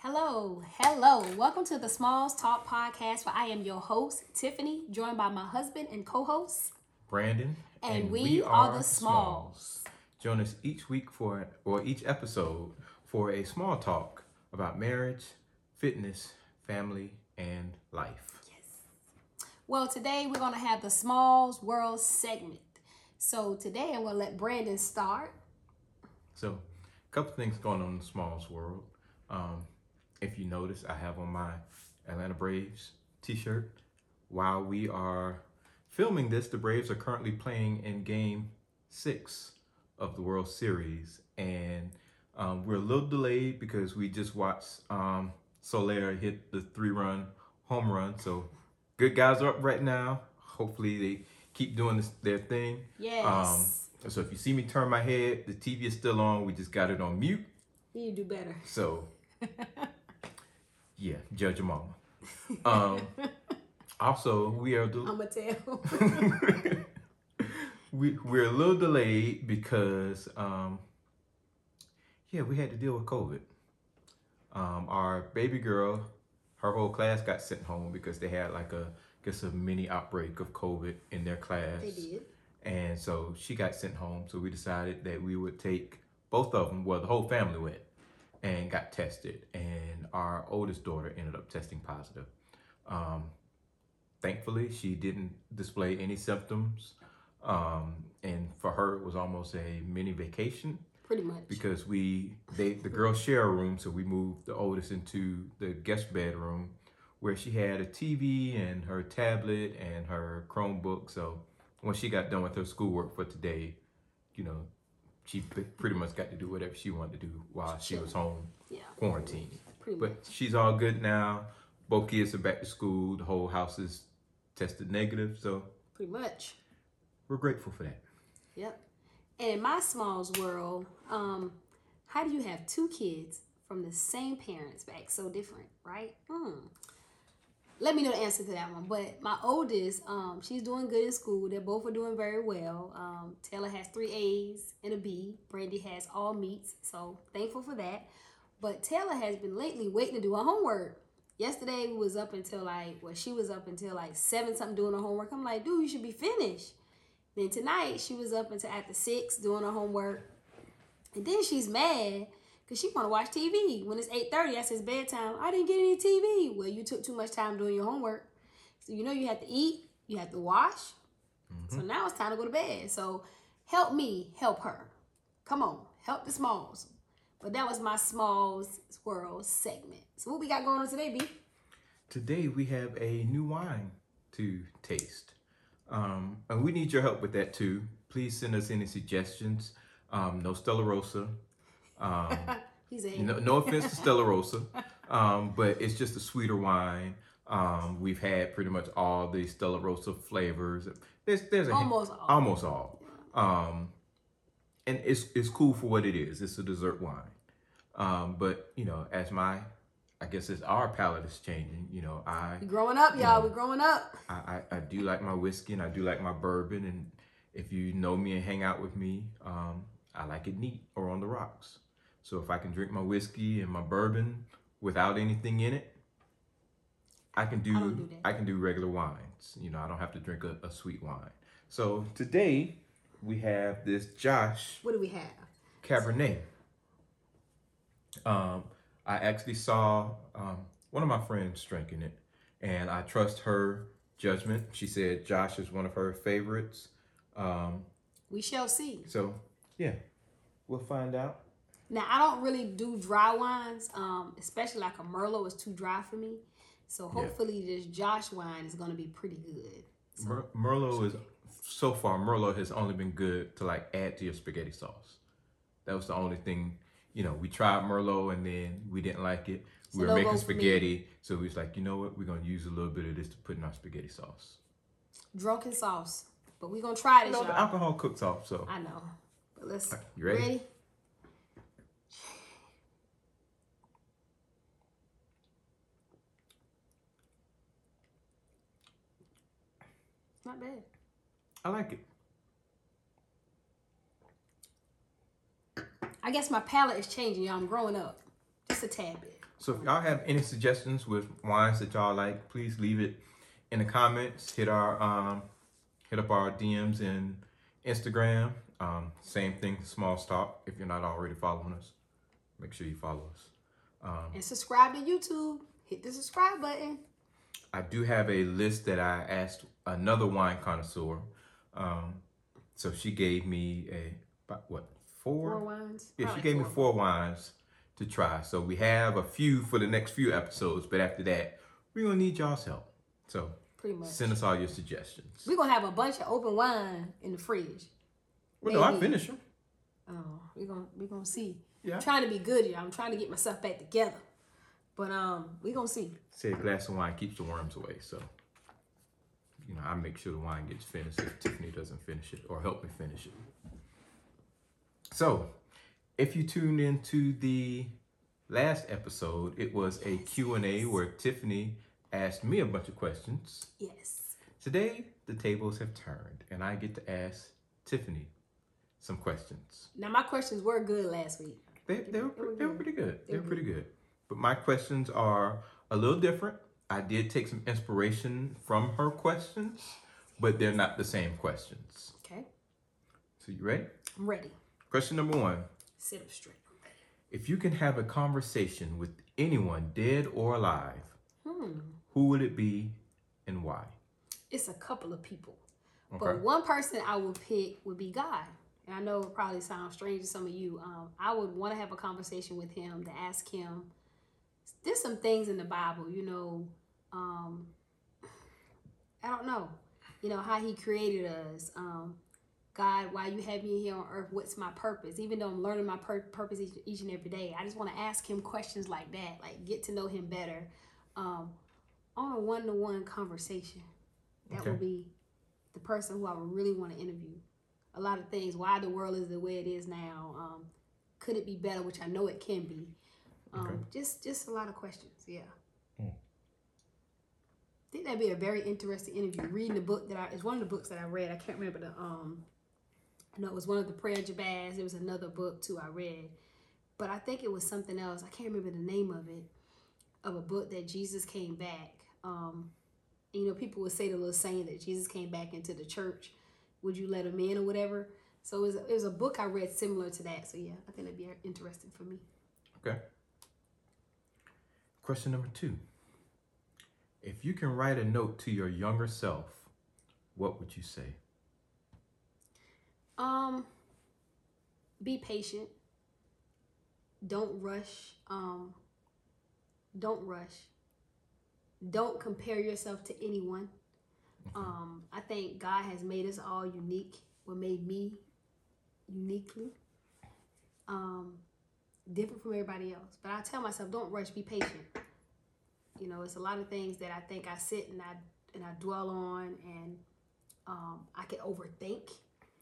Hello, hello. Welcome to the Smalls Talk podcast where I am your host, Tiffany, joined by my husband and co host. Brandon, And we are the Smalls. Join us each week for, or each episode, for a small talk about marriage, fitness, family, and life. Yes. Well, today we're going to have the Smalls World segment. So today I'm going to let Brandon start. So, a couple things going on in the Smalls world. Um, if you notice, I have on my Atlanta Braves T-shirt. While we are filming this, the Braves are currently playing in Game Six of the World Series, and um, we're a little delayed because we just watched um, Soler hit the three-run home run. So, good guys are up right now. Hopefully, they keep doing this, their thing. Yes. Um, so if you see me turn my head, the TV is still on. We just got it on mute. you do better. So yeah, judge your mama. Um, also, we are the, I'm to tell. we we're a little delayed because um, yeah, we had to deal with COVID. Um, our baby girl, her whole class got sent home because they had like a guess a mini outbreak of COVID in their class. they did. And so she got sent home. So we decided that we would take both of them. Well, the whole family went and got tested. And our oldest daughter ended up testing positive. Um, thankfully, she didn't display any symptoms. Um, and for her, it was almost a mini vacation Pretty much. because we they the girls share a room, so we moved the oldest into the guest bedroom where she had a TV and her tablet and her Chromebook. So when she got done with her schoolwork for today, you know, she pretty much got to do whatever she wanted to do while she was home yeah, quarantined. pretty much. But she's all good now. Both kids are back to school. The whole house is tested negative, so Pretty much. we're grateful for that. Yep. And in my Smalls world, um, how do you have two kids from the same parents back so different, right? Hmm. Let me know the answer to that one. But my oldest, um, she's doing good in school. They both are doing very well. Um, Taylor has three A's and a B. Brandy has all meets, so thankful for that. But Taylor has been lately waiting to do her homework. Yesterday we was up until like well, she was up until like seven something doing her homework. I'm like, dude, you should be finished. Then tonight she was up until after six doing her homework, and then she's mad because she want to watch TV. When it's eight thirty, that's his bedtime. I didn't get any TV. Well, you took too much time doing your homework, so you know you have to eat, you have to wash. So now it's time to go to bed. So help me, help her. Come on, help the smalls. But that was my smalls world segment. So what we got going on today, B? Today we have a new wine to taste. Um, and we need your help with that too. Please send us any suggestions. Um, no Stella Rosa. Um, He's a no, no offense to Stella Rosa, um, but it's just a sweeter wine. Um, we've had pretty much all the Stella Rosa flavors. There's, there's a Almost all. almost all. Um, and it's it's cool for what it is. It's a dessert wine. Um, but you know, as my, I guess as our palate is changing, you know, I We growing up, y'all. We growing up. I, I, I do like my whiskey and I do like my bourbon. And if you know me and hang out with me, um, I like it neat or on the rocks. So if I can drink my whiskey and my bourbon without anything in it, I can do, I, do that. can do regular wines. You know, I don't have to drink a, a sweet wine. So today we have this Josh What do we have? Cabernet. Um, I actually saw um, one of my friends drinking it, and I trust her judgment. She said Josh is one of her favorites. Um, We shall see. so, yeah, we'll find out. Now I don't really do dry wines, um, especially like a Merlot is too dry for me. So hopefully this Josh wine is gonna be pretty good. So, Mer- Merlot is so far. Merlot has only been good to like add to your spaghetti sauce. That was the only thing. You know, we tried Merlot and then we didn't like it. So We were making vote for me. spaghetti, so we was like, you know what? We're gonna use a little bit of this to put in our spaghetti sauce. drunken sauce. But we're gonna try You this, know, the alcohol cooks off, so I know. But let's You ready? Not bad. I like it. I guess my palate is changing, y'all. I'm growing up. Just a tad bit. So if y'all have any suggestions with wines that y'all like, please leave it in the comments. Hit our um, hit up our DMs in Instagram. Um, same thing, small stop. If you're not already following us, make sure you follow us. Um, And subscribe to YouTube. Hit the subscribe button. I do have a list that I asked another wine connoisseur. Um, so she gave me a what four? Four wines. Yeah, she Probably gave me four wines to try. So we have a few for the next few episodes, but after that, we're gonna need y'all's help. So Pretty much. send us all your suggestions. We're gonna have a bunch of open wine in the fridge. Well, no, I maybe. finished them. Oh, we're gonna we're gonna see. Yeah. I'm trying to be good, y'all. I'm trying to get myself back together. But um, we're gonna see. Say a glass of wine keeps the worms away. So, you know, I make sure the wine gets finished if Tiffany doesn't finish it or help me finish it. So, if you tuned into the last episode, it was a Q&A where Tiffany asked me a bunch of questions. Yes. Today, the tables have turned and I get to ask Tiffany some questions. Now my questions were good last week. They, they, were, They were they were pretty good. They were pretty good. But my questions are a little different. I did take some inspiration from her questions, but they're not the same questions. Okay. So you ready? I'm ready. Question number one. Sit up straight. If you can have a conversation with anyone, dead or alive, Hmm. who would it be and why? It's a couple of people. Okay. But one person I would pick would be God. And I know it probably sounds strange to some of you. Um, I would want to have a conversation with him to ask him. There's some things in the Bible, you know. Um, I don't know, you know how He created us. Um, God, why you have me here on earth? What's my purpose? Even though I'm learning my pur- purpose each, each and every day, I just want to ask Him questions like that, like get to know Him better, um, on a one-to-one conversation. That Okay. would be the person who I would really want to interview. A lot of things, why the world is the way it is now. Um, could it be better? Which I know it can be. Um, Okay. Just, just a lot of questions. Yeah. I think that'd be a very interesting interview. Reading the book that I, it's one of the books that I read. I can't remember the, um, know it was one of the prayer Jabez. There was another book too I read, but I think it was something else. I can't remember the name of it, of a book that Jesus came back. Um, you know, people would say the little saying that Jesus came back into the church. Would you let him in or whatever? So it was, it was a book I read similar to that. So yeah, I think it'd be interesting for me. Okay. Question number two. If you can write a note to your younger self, what would you say? Um, be patient. Don't rush. Um, don't rush. Don't compare yourself to anyone. Um, I think God has made us all unique. What made me uniquely um, different from everybody else. But I tell myself, don't rush. Be patient. You know, it's a lot of things that I think I sit and I and I dwell on, and um, I can overthink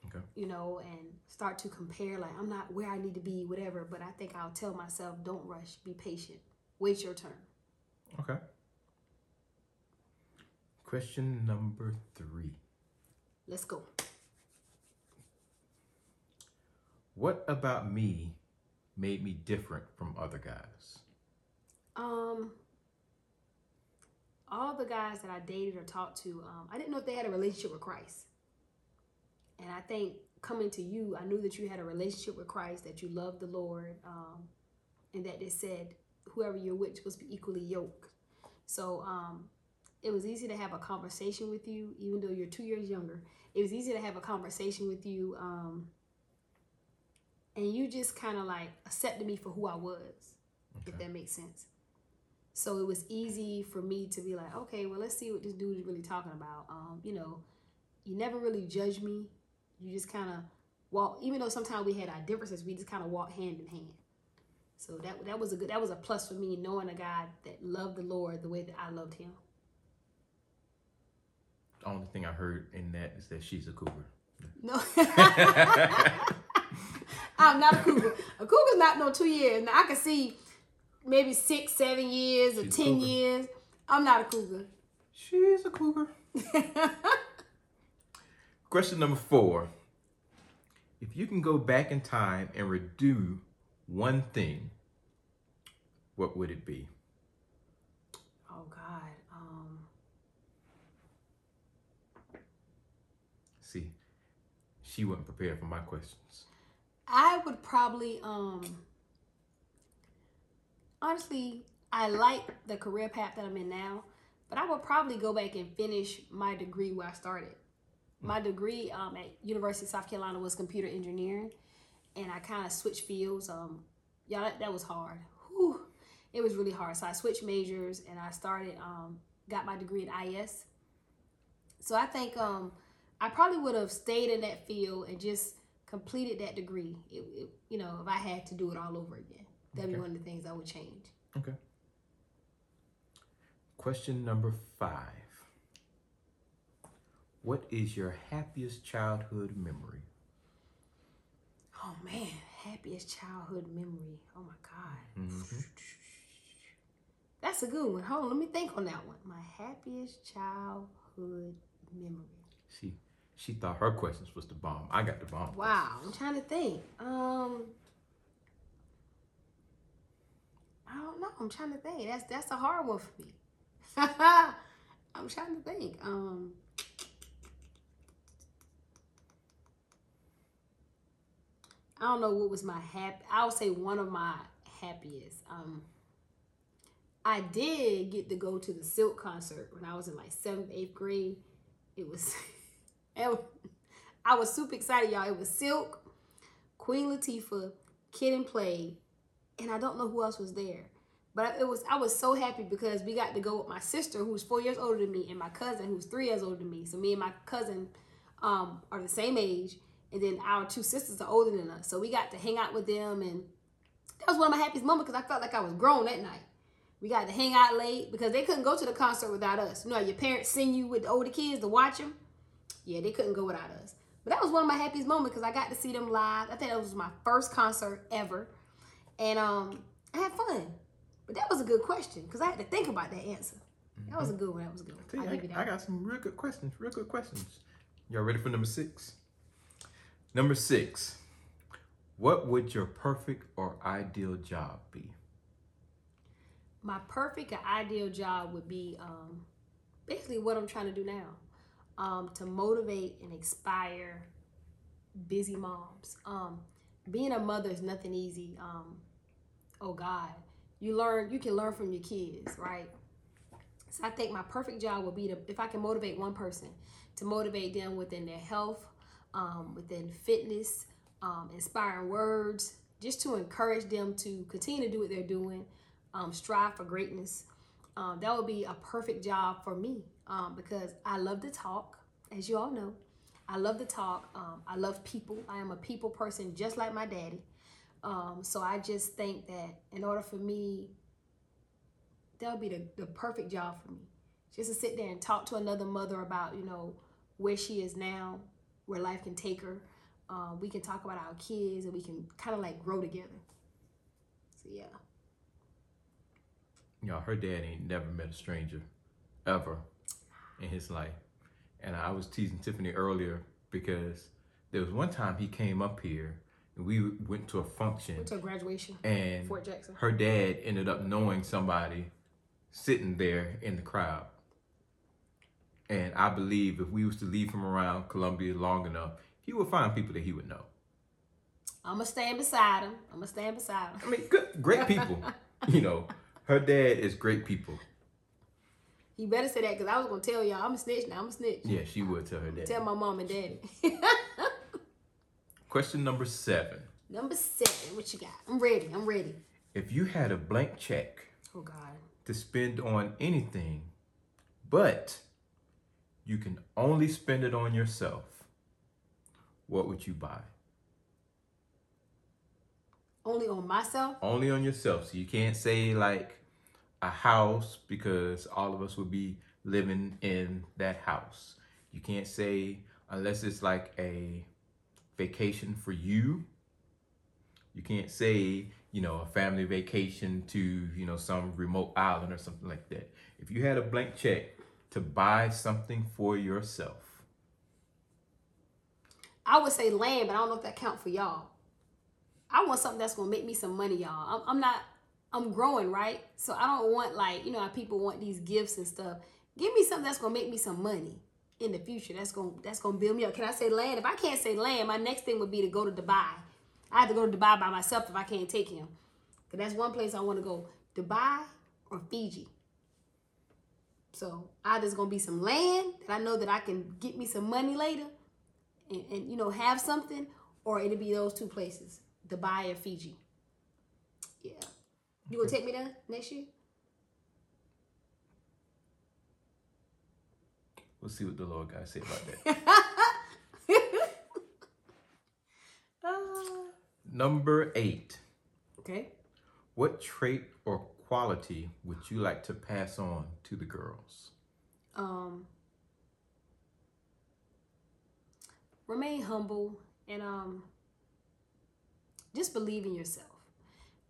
Okay. you know, and start to compare like I'm not where I need to be, whatever. But I think I'll tell myself, don't rush, be patient, wait your turn. Okay. Question number three. Let's go. What about me made me different from other guys? Um, all the guys that I dated or talked to, um, I didn't know if they had a relationship with Christ. And I think coming to you, I knew that you had a relationship with Christ, that you loved the Lord, um, and that they said whoever you're with supposed to be equally yoked. So um, it was easy to have a conversation with you, even though you're two years younger. It was easy to have a conversation with you, um, and you just kind of like accepted me for who I was, if that makes sense. So it was easy for me to be like, okay, well, let's see what this dude is really talking about. Um, you know, you never really judge me. You just kind of walk, even though sometimes we had our differences, we just kind of walk hand in hand. So that that was a good, that was a plus for me, knowing a guy that loved the Lord the way that I loved him. The only thing I heard in that is that she's a cougar. No, I'm not a cougar. A cougar's not no two years. Now I can see maybe six, seven years or She's ten years. I'm not a cougar. She's a cougar. Question number four. If you can go back in time and redo one thing, what would it be? Oh God. Um, See, she wasn't prepared for my questions. I would probably um honestly I like the career path that I'm in now, but I would probably go back and finish my degree where I started. My degree um, at University of South Carolina was computer engineering, and I kind of switched fields. Um, yeah, that, that was hard. Whew. It was really hard. So I switched majors and I started um, got my degree in IS. So I think um, I probably would have stayed in that field and just completed that degree. It, it, you know, if I had to do it all over again, that'd Okay. be one of the things I would change. Okay. Question number five. What is your happiest childhood memory? Oh man, happiest childhood memory. Oh my God. Mhm. That's a good one. Hold on, let me think on that one. My happiest childhood memory. She she thought her questions was the bomb. I got the bomb. Wow, I'm trying to think. Um, I don't know. I'm trying to think. That's that's a hard one for me. I'm trying to think. Um, I don't know what was my happy. I would say one of my happiest. Um, I did get to go to the Silk concert when I was in like seventh, eighth grade. It was, it was I was super excited, y'all. It was Silk, Queen Latifah, Kid 'n Play, and I don't know who else was there. But it was I was so happy because we got to go with my sister who's four years older than me and my cousin who's three years older than me. So me and my cousin um, are the same age, and then our two sisters are older than us. So we got to hang out with them, and that was one of my happiest moments because I felt like I was grown that night. We got to hang out late because they couldn't go to the concert without us. You know, your parents send you with the older kids to watch them. Yeah, they couldn't go without us. But that was one of my happiest moments because I got to see them live. I think that was my first concert ever, and um, I had fun. But that was a good question because I had to think about that answer. That was a good one. That was a good one. I, you. I got some real good questions. Real good questions. Y'all ready for number six? Number six. What would your perfect or ideal job be? my perfect or ideal job would be um, basically what I'm trying to do now um, to motivate and inspire busy moms. Um, being a mother is nothing easy. Um, oh God, you learn, you can learn from your kids, right? So I think my perfect job would be to, if I can motivate one person, to motivate them within their health, um, within fitness, um, inspiring words, just to encourage them to continue to do what they're doing, um, strive for greatness. Um, that would be a perfect job for me um, because I love to talk, as you all know. I love to talk. Um, I love people. I am a people person, just like my daddy. Um, so I just think that in order for me, that would be the, the perfect job for me. Just to sit there and talk to another mother about, you know, where she is now, where life can take her. Um, we can talk about our kids and we can kind of like grow together. So yeah. Y'all, her dad ain't never met a stranger ever in his life. And I was teasing Tiffany earlier because there was one time he came up here we went to a function Went to a graduation, and Fort Jackson. her dad ended up knowing somebody sitting there in the crowd. And I believe if we was to leave him around Columbia long enough, he would find people that he would know. I'm gonna stand beside him. I'm gonna stand beside him. I mean, good, great people. you know, her dad is great people. He better say that because I was gonna tell y'all I'm a snitch now. I'm a snitch. Yeah, she would tell her dad. Tell my mom and daddy. Question number seven. Number seven, what you got? I'm ready. I'm ready. If you had a blank check Oh God. to spend on anything, but you can only spend it on yourself, what would you buy? Only on myself. Only on yourself. So you can't say like a house because all of us would be living in that house. You can't say unless it's like a vacation for you. You can't say, you know, a family vacation to, you know, some remote island or something like that. If you had a blank check to buy something for yourself, I would say land, but I don't know if that count for y'all. I want something that's gonna make me some money, y'all. I'm, I'm not. I'm growing, right? So I don't want like, you know, how people want these gifts and stuff. Give me something that's gonna make me some money in the future. That's gonna that's gonna build me up. Can I say land? If I can't say land, my next thing would be to go to Dubai. I have to go to Dubai by myself if I can't take him. Cause that's one place I want to go. Dubai or Fiji. So either just gonna be some land that I know that I can get me some money later and, and you know have something, or it'll be those two places, Dubai or Fiji. Yeah. You gonna take me there next year? We'll see what the Lord God say about that. Ah. Number eight. okay. What trait or quality would you like to pass on to the girls? Um. Remain humble and um. Just believe in yourself.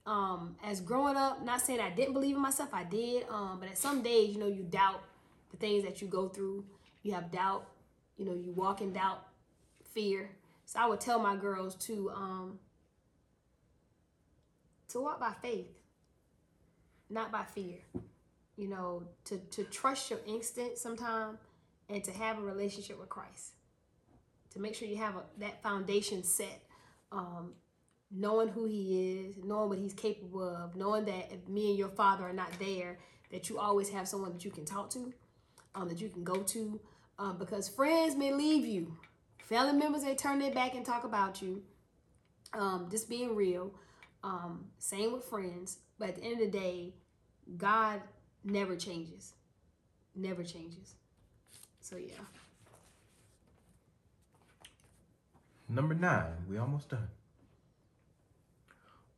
Um, as growing up, not saying I didn't believe in myself, I did. Um, but at some days, you know, you doubt the things that you go through. You have doubt. You know, you walk in doubt, fear. So I would tell my girls to um to walk by faith, not by fear. You know, to to trust your instinct sometime and to have a relationship with Christ. To make sure you have a, that foundation set. Um, knowing who he is, knowing what he's capable of, knowing that if me and your father are not there, that you always have someone that you can talk to, um, that you can go to, um, because friends may leave you, family members may turn their back and talk about you. Um, just being real. Um, same with friends, but at the end of the day, God never changes, never changes. So yeah. Number nine. We almost done.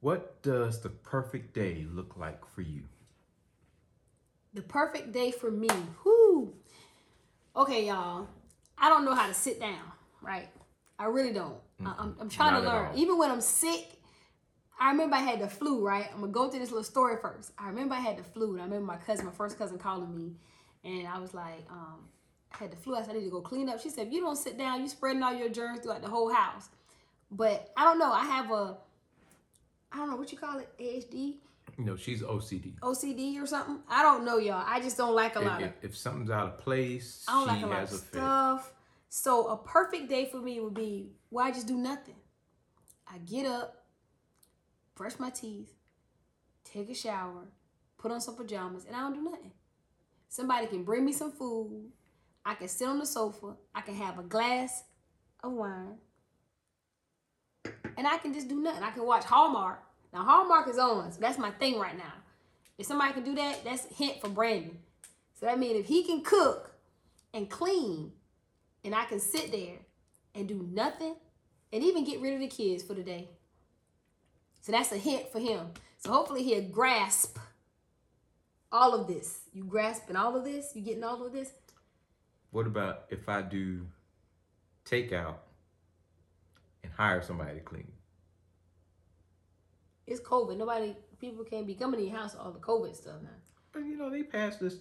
What does the perfect day look like for you? The perfect day for me. Okay, y'all. I don't know how to sit down, right? I really don't. I- I'm, I'm trying Not to learn. Even when I'm sick, I remember I had the flu, right? I'm gonna go through this little story first. I remember I had the flu, and I remember my cousin, my first cousin, calling me, and I was like, um, I had the flu. I said I need to go clean up. She said, if you don't sit down, you're spreading all your germs throughout the whole house. But I don't know. I have a, I don't know what you call it, ASD, You know, she's OCD. OCD or something. I don't know, y'all. I just don't like a If, lot of. if, something's out of place, I don't she like a lot of a fit. stuff. So a perfect day for me would be where I just do nothing. I get up, brush my teeth, take a shower, put on some pajamas, and I don't do nothing. Somebody can bring me some food. I can sit on the sofa. I can have a glass of wine. And I can just do nothing. I can watch Hallmark. Now Hallmark is on, so that's my thing right now. If somebody can do that, that's a hint for Brandon. So that means if he can cook and clean, and I can sit there and do nothing, and even get rid of the kids for the day. So that's a hint for him. So hopefully he'll grasp all of this. You grasping all of this? You getting all of this? What about if I do takeout and hire somebody to clean? It's COVID. Nobody, people can't be coming to your house all the COVID stuff now. But, you know, they passed this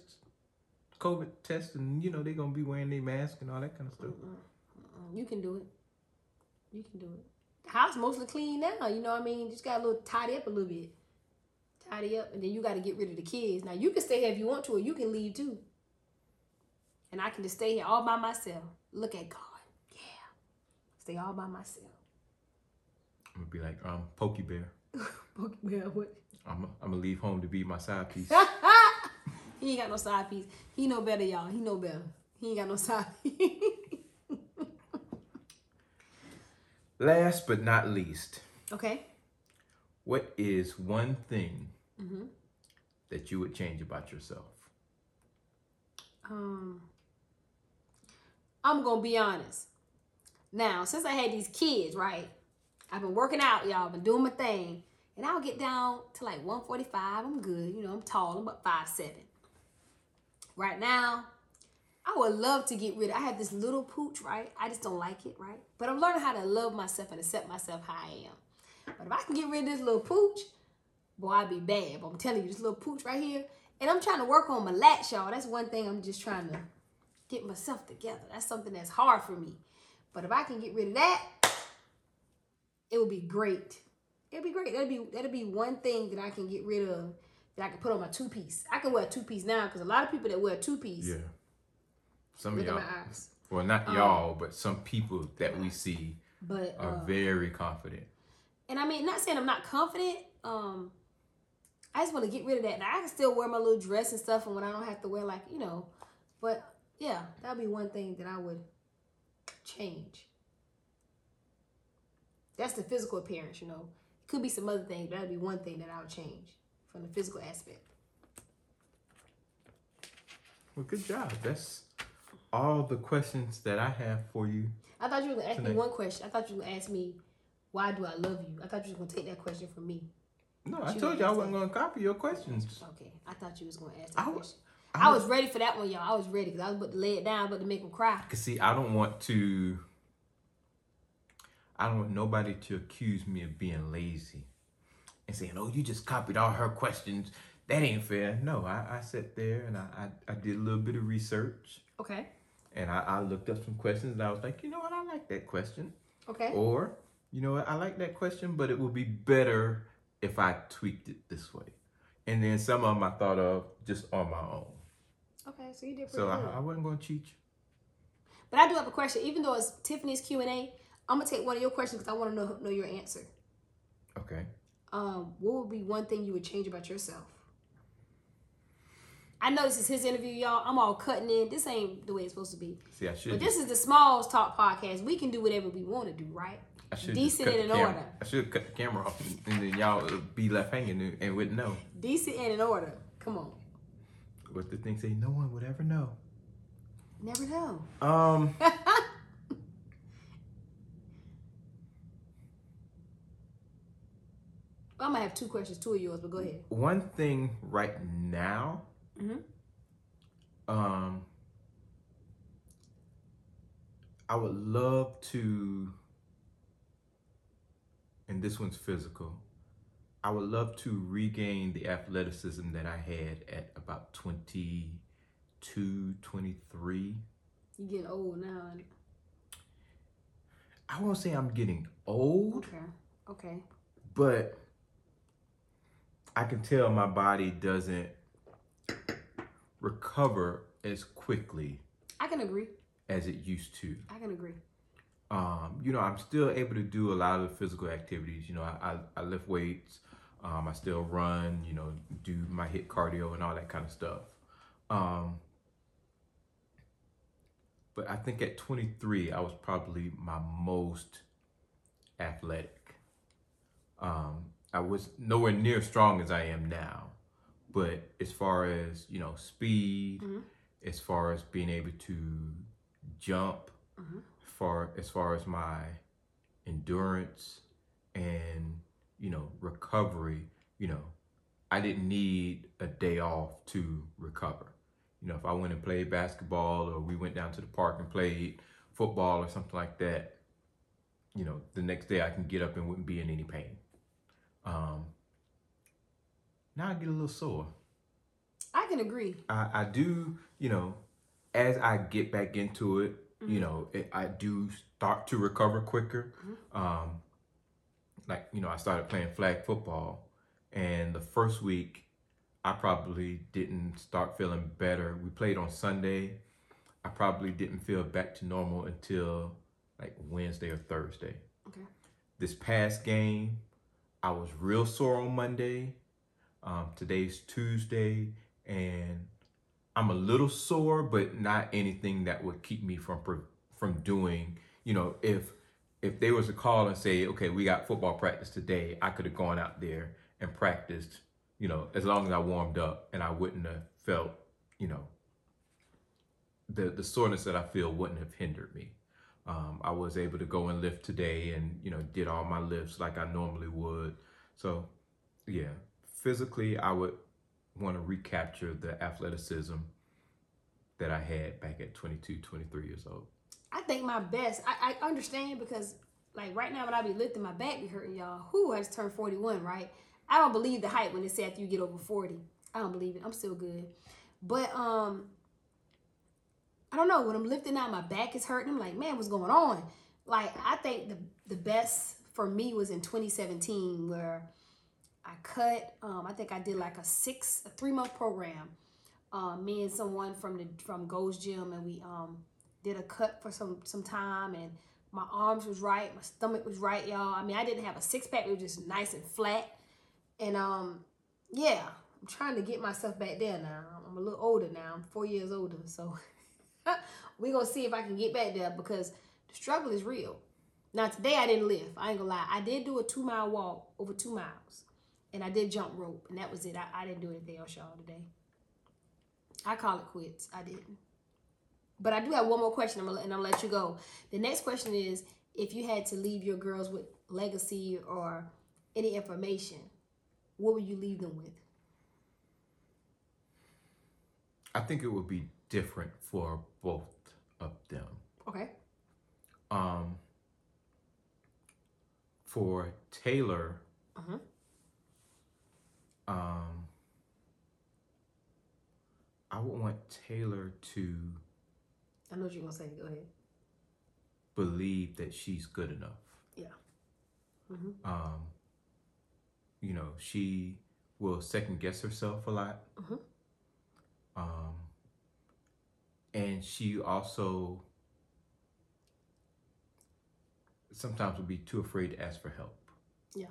COVID test and, you know, they're going to be wearing their mask and all that kind of stuff. Uh, You can do it. You can do it. The house mostly clean now. You know what I mean? Just got a little tidy up a little bit. Tidy up, and then you got to get rid of the kids. Now you can stay here if you want to, or you can leave too. And I can just stay here all by myself. Look at God. Yeah. Stay all by myself. I'm going to be like, um, Pokey Bear. What? I'm, to leave home to be my side piece. he ain't got no side piece. He know better, y'all. He know better. He ain't got no side piece. Last but not least, okay. what is one thing Mm-hmm. that you would change about yourself? Um, I'm gonna be honest. Now, since I had these kids, right? I've been working out, y'all. Been doing my thing, and I'll get down to like 145. I'm good. You know, I'm tall. I'm about five seven. Right now, I would love to get rid of. I have this little pooch, right? I just don't like it, right? But I'm learning how to love myself and accept myself how I am. But if I can get rid of this little pooch, boy, I'd be bad. But I'm telling you, this little pooch right here, and I'm trying to work on my lats, y'all. That's one thing I'm just trying to get myself together. That's something that's hard for me. But if I can get rid of that, it would be great. It'd be great. That'd be that'd be one thing that I can get rid of that I can put on my two piece. I can wear a two piece now because a lot of people that wear two piece Yeah. Some of y'all, well, not Um, y'all, but some people that we see But are uh, very confident. and I mean, not saying I'm not confident. Um, I just want to get rid of that. Now I can still wear my little dress and stuff, and when I don't have to wear like you know, but yeah, that'd be one thing that I would change. That's the physical appearance, you know. It could be some other things, but that'd be one thing that I would change from the physical aspect. Well, good job. That's all the questions that I have for you. I thought you were gonna ask me one question. I thought you were gonna ask me, why do I love you? I thought you were gonna take that question from me. No, I You told you I wasn't going to copy your questions. Okay, I thought you was gonna ask that I question. I I was ready for that one, y'all. I was ready because I was about to lay it down, about to make him cry. Cause see, I don't want to. I don't want nobody to accuse me of being lazy and saying, "Oh, you just copied all her questions." That ain't fair. No, I, I sat there and I, I, I did a little bit of research Okay. and I, I looked up some questions and I was like, you know what, I like that question. Okay. Or, you know what, I like that question, but it would be better if I tweaked it this way. And then some of them I thought of just on my own. Okay. So you did So. I, I wasn't gonna cheat you. but I do have a question. Even though it's Tiffany's Q and A, I'm gonna take one of your questions because I want to know know your answer. Okay. Um, what would be one thing you would change about yourself? I know this is his interview, y'all. I'm all cutting in. This ain't the way it's supposed to be. See, I should. But this is the Smalls Talk podcast. We can do whatever we want to do, right? I should decent cut and the in order. I should cut the camera off, and, then y'all would be left hanging and, and wouldn't know. Decent and in order. Come on. What the thing say? No one would ever know. Never know. Um, I might have two questions, two of yours, but go ahead. one thing right now. Mhm. Um, I would love to, and this one's physical. I would love to regain the athleticism that I had at about 22, 23. You're getting old now. I won't say I'm getting old. Okay. Okay. but I can tell my body doesn't recover as quickly I can agree. as it used to. I can agree. Um, you know, I'm still able to do a lot of physical activities. You know, I, I, I lift weights, um, I still run, you know, do my HIIT cardio and all that kind of stuff. Um, but I think at 23, I was probably my most athletic. Um, I was nowhere near as strong as I am now, but as far as you know, speed, Mhm. as far as being able to jump, Mhm. far as far as my endurance and you know recovery, you know, I didn't need a day off to recover. You know, if I went and played basketball or we went down to the park and played football or something like that, you know, the next day I can get up and wouldn't be in any pain. Um, now I get a little sore. I can agree. I, I do, you know, as I get back into it, Mm-hmm. you know, it, I do start to recover quicker. Um, like, you know, I started playing flag football, and the first week, I probably didn't start feeling better. We played on Sunday. I probably didn't feel back to normal until like Wednesday or Thursday. Okay. This past game, I was real sore on Monday. Um, today's Tuesday, and I'm a little sore, but not anything that would keep me from from doing. You know, if if there was a call and say, okay, we got football practice today, I could have gone out there and practiced. You know, as long as I warmed up, and I wouldn't have felt, you know, the the soreness that I feel wouldn't have hindered me. Um, I was able to go and lift today, and you know, did all my lifts like I normally would. So, yeah, physically, I would want to recapture the athleticism that I had back at 22, 23 years old. I think my best. I, I understand because like right now when I be lifting, my back be hurting, y'all. Who has turned 41, right? I don't believe the hype when say after you get over 40. I don't believe it. I'm still good. But um I don't know, when I'm lifting out my back is hurting. I'm like, man, what's going on? Like I think the the best for me was in 2017 where I cut. Um, I think I did like a six, a three month program. Um, me and someone from the from Gold's Gym, and we um did a cut for some some time, and my arms was right, my stomach was right, y'all. I mean, I didn't have a six pack; it was just nice and flat. And um, yeah, I'm trying to get myself back there now. I'm a little older now. I'm four years older, so we're gonna see if I can get back there because the struggle is real. Now today I didn't lift. I ain't gonna lie. I did do a two mile walk over two miles, and I did jump rope, and that was it. I, I didn't do anything else, y'all, today. I call it quits. I didn't. But I do have one more question, and I'm gonna let you go. The next question is: If you had to leave your girls with legacy or any information, what would you leave them with? I think it would be different for both of them. Okay. Um, for Taylor, Uh-huh. um, I would want Taylor to I know what you're gonna say. Go ahead. believe that she's good enough. Yeah. Mhm. Um, you know, she will second guess herself a lot. Mhm. Um, and she also sometimes would be too afraid to ask for help. Yeah.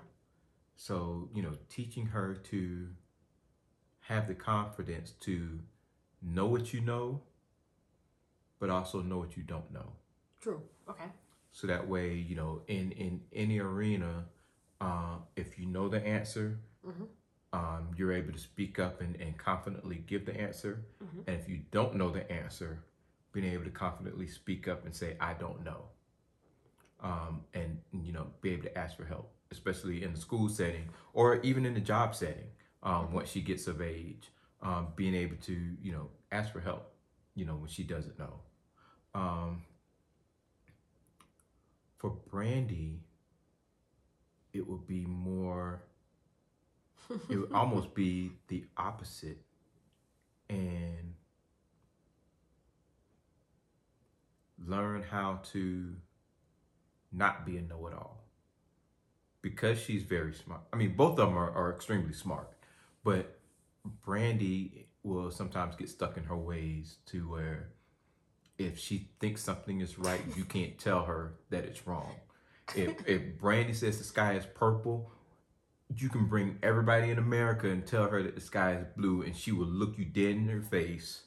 So, you know, teaching her to have the confidence to know what you know, but also know what you don't know. True. Okay. So that way, you know, in in any arena, uh, if you know the answer, Mhm. Um, you're able to speak up and, and confidently give the answer. Mhm. And if you don't know the answer, being able to confidently speak up and say, "I don't know," um, and you know, be able to ask for help, especially in the school setting or even in the job setting. Um, Once she gets of age, um, being able to you know ask for help, you know, when she doesn't know. Um, for Brandy, it would be more. It would almost be the opposite, and learn how to not be a know-it-all because she's very smart. I mean, both of them are, are extremely smart, but Brandy will sometimes get stuck in her ways to where if she thinks something is right, you can't tell her that it's wrong. If if Brandy says the sky is purple, you can bring everybody in America and tell her that the sky is blue, and she will look you dead in her face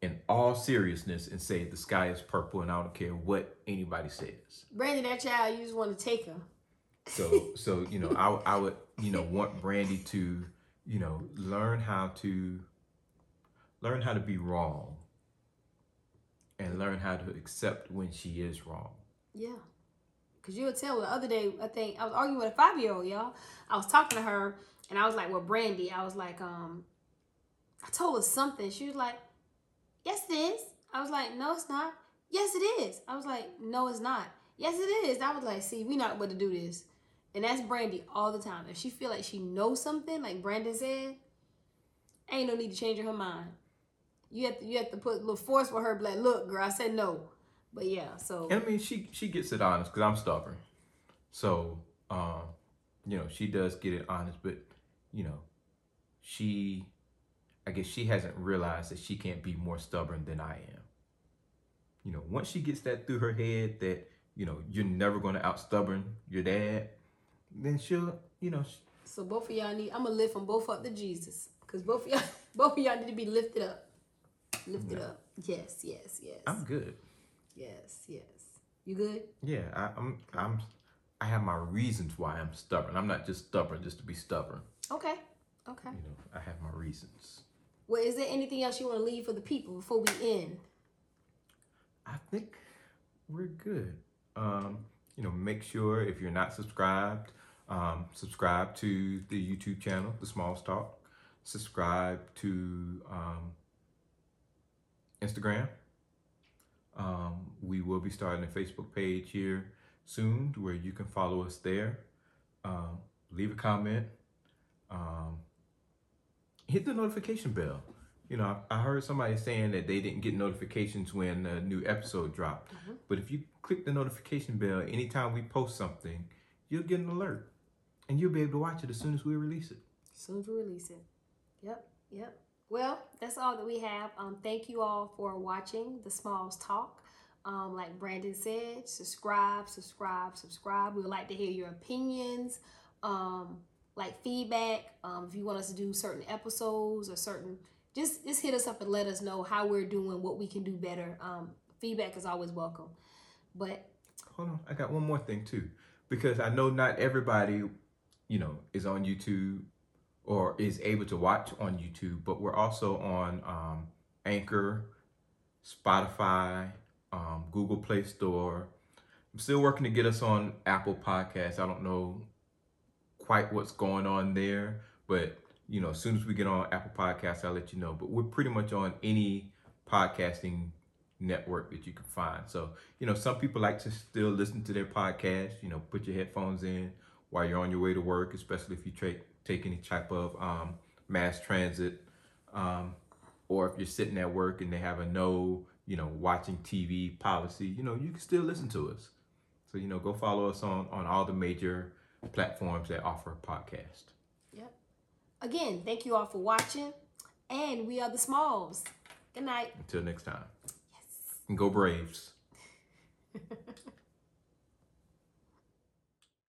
in all seriousness and say the sky is purple, and I don't care what anybody says. Brandy, that child, you just want to take her. So so you know, I I would you know want Brandy to you know learn how to learn how to be wrong and learn how to accept when she is wrong. Yeah. Cause you would tell the other day, I think I was arguing with a five year old, y'all. I was talking to her and I was like, well, Brandy, I was like, um, I told her something. She was like, Yes, it is. I was like, No, it's not. Yes, it is. I was like, No, it's not. Yes, it is. I was like, see, we not about to do this. And that's Brandy all the time. If she feel like she knows something, like Brandon said, ain't no need to change her mind. You have to you have to put a little force with her, like, look, girl, I said no. But yeah, so And I mean, she she gets it honest because I'm stubborn. So, um, you know, she does get it honest, but you know, she, I guess she hasn't realized that she can't be more stubborn than I am. You know, once she gets that through her head that you know you're never going to out stubborn your dad, then she'll, you know, sh- So both of y'all need. I'm gonna lift them both up to Jesus, cause both of y'all, both of y'all need to be lifted up, lifted up. Yes, yes, yes, I'm good. Yes, yes. You good? Yeah, I, I'm I'm I have my reasons why I'm stubborn. I'm not just stubborn just to be stubborn. Okay, okay. You know, I have my reasons. Well, is there anything else you want to leave for the people before we end? I think we're good. Um, you know, make sure if you're not subscribed, um, subscribe to the YouTube channel, The Small Talk. Subscribe to um, Instagram. Um, we will be starting a Facebook page here soon where you can follow us there. Um, leave a comment. Um, hit the notification bell. You know, I I heard somebody saying that they didn't get notifications when a new episode dropped. Mhm. But if you click the notification bell, anytime we post something, you'll get an alert. And you'll be able to watch it as soon as we release it. As soon as we release it. Yep, yep. Well, that's all that we have. Um, thank you all for watching the Smalls Talk. Um, like Brandon said, subscribe, subscribe, subscribe. We would like to hear your opinions, um, like feedback. Um, if you want us to do certain episodes or certain, just just hit us up and let us know how we're doing, what we can do better. Um, feedback is always welcome. But Hold on, I got one more thing too. Because I know not everybody, you know, is on YouTube or is able to watch on YouTube, but we're also on um, Anchor, Spotify, um, Google Play Store. I'm still working to get us on Apple Podcasts. I don't know quite what's going on there, but you know, as soon as we get on Apple Podcasts, I'll let you know. But we're pretty much on any podcasting network that you can find. So, you know, some people like to still listen to their podcast, you know, put your headphones in while you're on your way to work, especially if you tra- take any type of um, mass transit. Um, or if you're sitting at work and they have a no, you know, watching TV policy, you know, you can still listen to us. So, you know, go follow us on, on all the major platforms that offer a podcast. yep. Again, thank you all for watching. And we are the Smalls. Good night. Until next time. Yes. And go Braves.